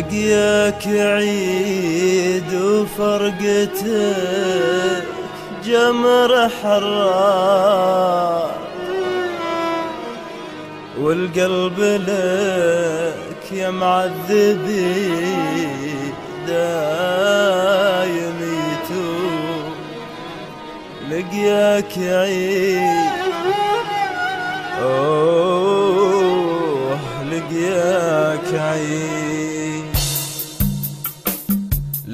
لقياك عيد وفرقتك جمر حرار والقلب لك يا معذبي دايم يتوب. لقياك عيد. أوه لقياك عيد.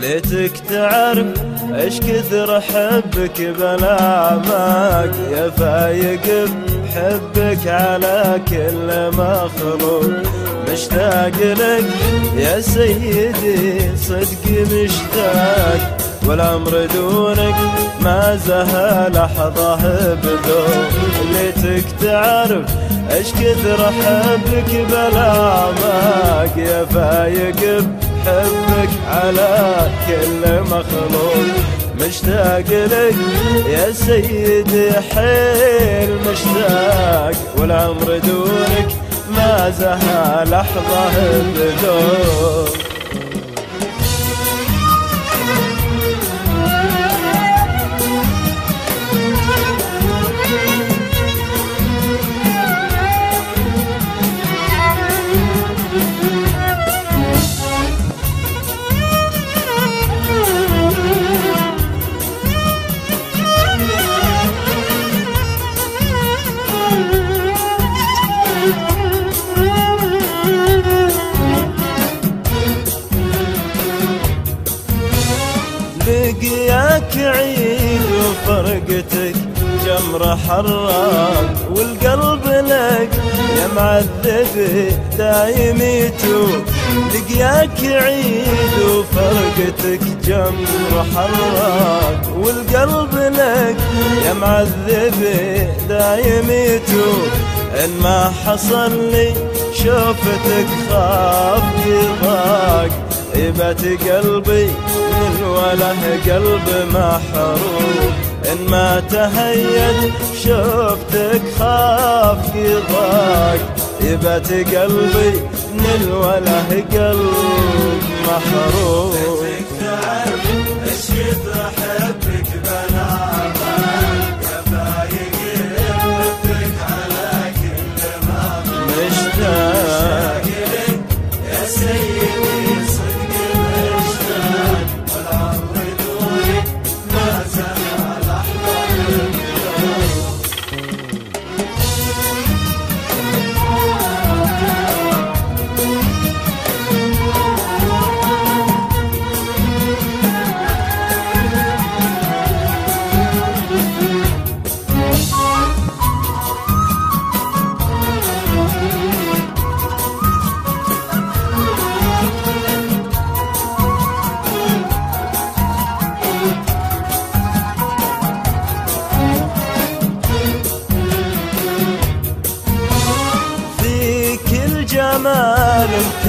ليتك تعرف إيش كثر احبك بلا ماك. يا فايق بحبك على كل مخلوق. مشتاق لك يا سيدي صدقي مشتاق. والعمر دونك ما زهى لحظة بذوق ليتك تعرف إيش كثر احبك بلا ماك. يا فايق بحبك على كل مخلوق مشتاق لك يا سيدي حيل مشتاق والعمر دونك ما زهى لحظة بذوق جمر حراق والقلب لك يا معذبي دايم يتوب. لقياك عيد وفرقتك جمر حراق والقلب لك يا معذبي دايم يتوب. إن ما حصل لي شوفتك خاف يضاق. هبة قلبي من وله قلب محروق. إن ما تهيج شفتك خاف يضاق هبة قلبي من الوله قلب محروق. تعرف إيش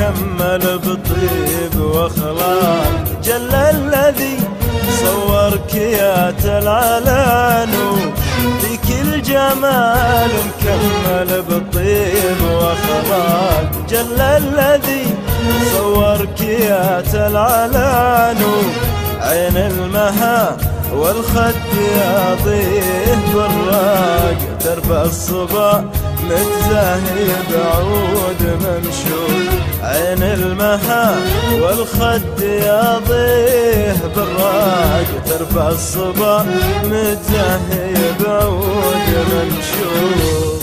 مكمل بطيب واخلاق جل الذي صورك يا العلان. فيك الجمال مكمل بطيب واخلاق جل الذي صورك يا العلان. عين المها والخد يضيه براق درب الصبا متزاهي بعود ممشوق عين المها والخد يضيه براق درب الصبا متزاهي بعود ممشوق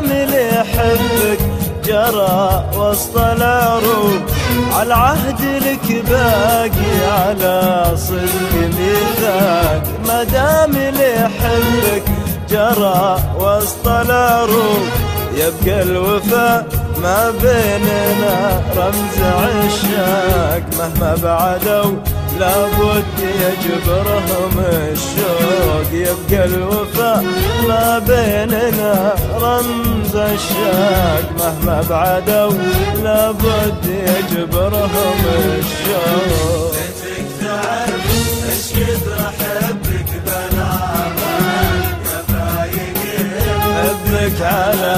مدام اللي يحبك جرى وسط العروب على عهد لك باقي على صدق ميثاق. مدام اللي يحبك جرى وسط العروب يبقى الوفاء ما بيننا رمز عشاق. مهما بعدوا لابد يجبرهم الشوق. يبقى الوفاء ما بيننا رمز الشاق مهما بعدوا لابد يجبرهم الشوق. على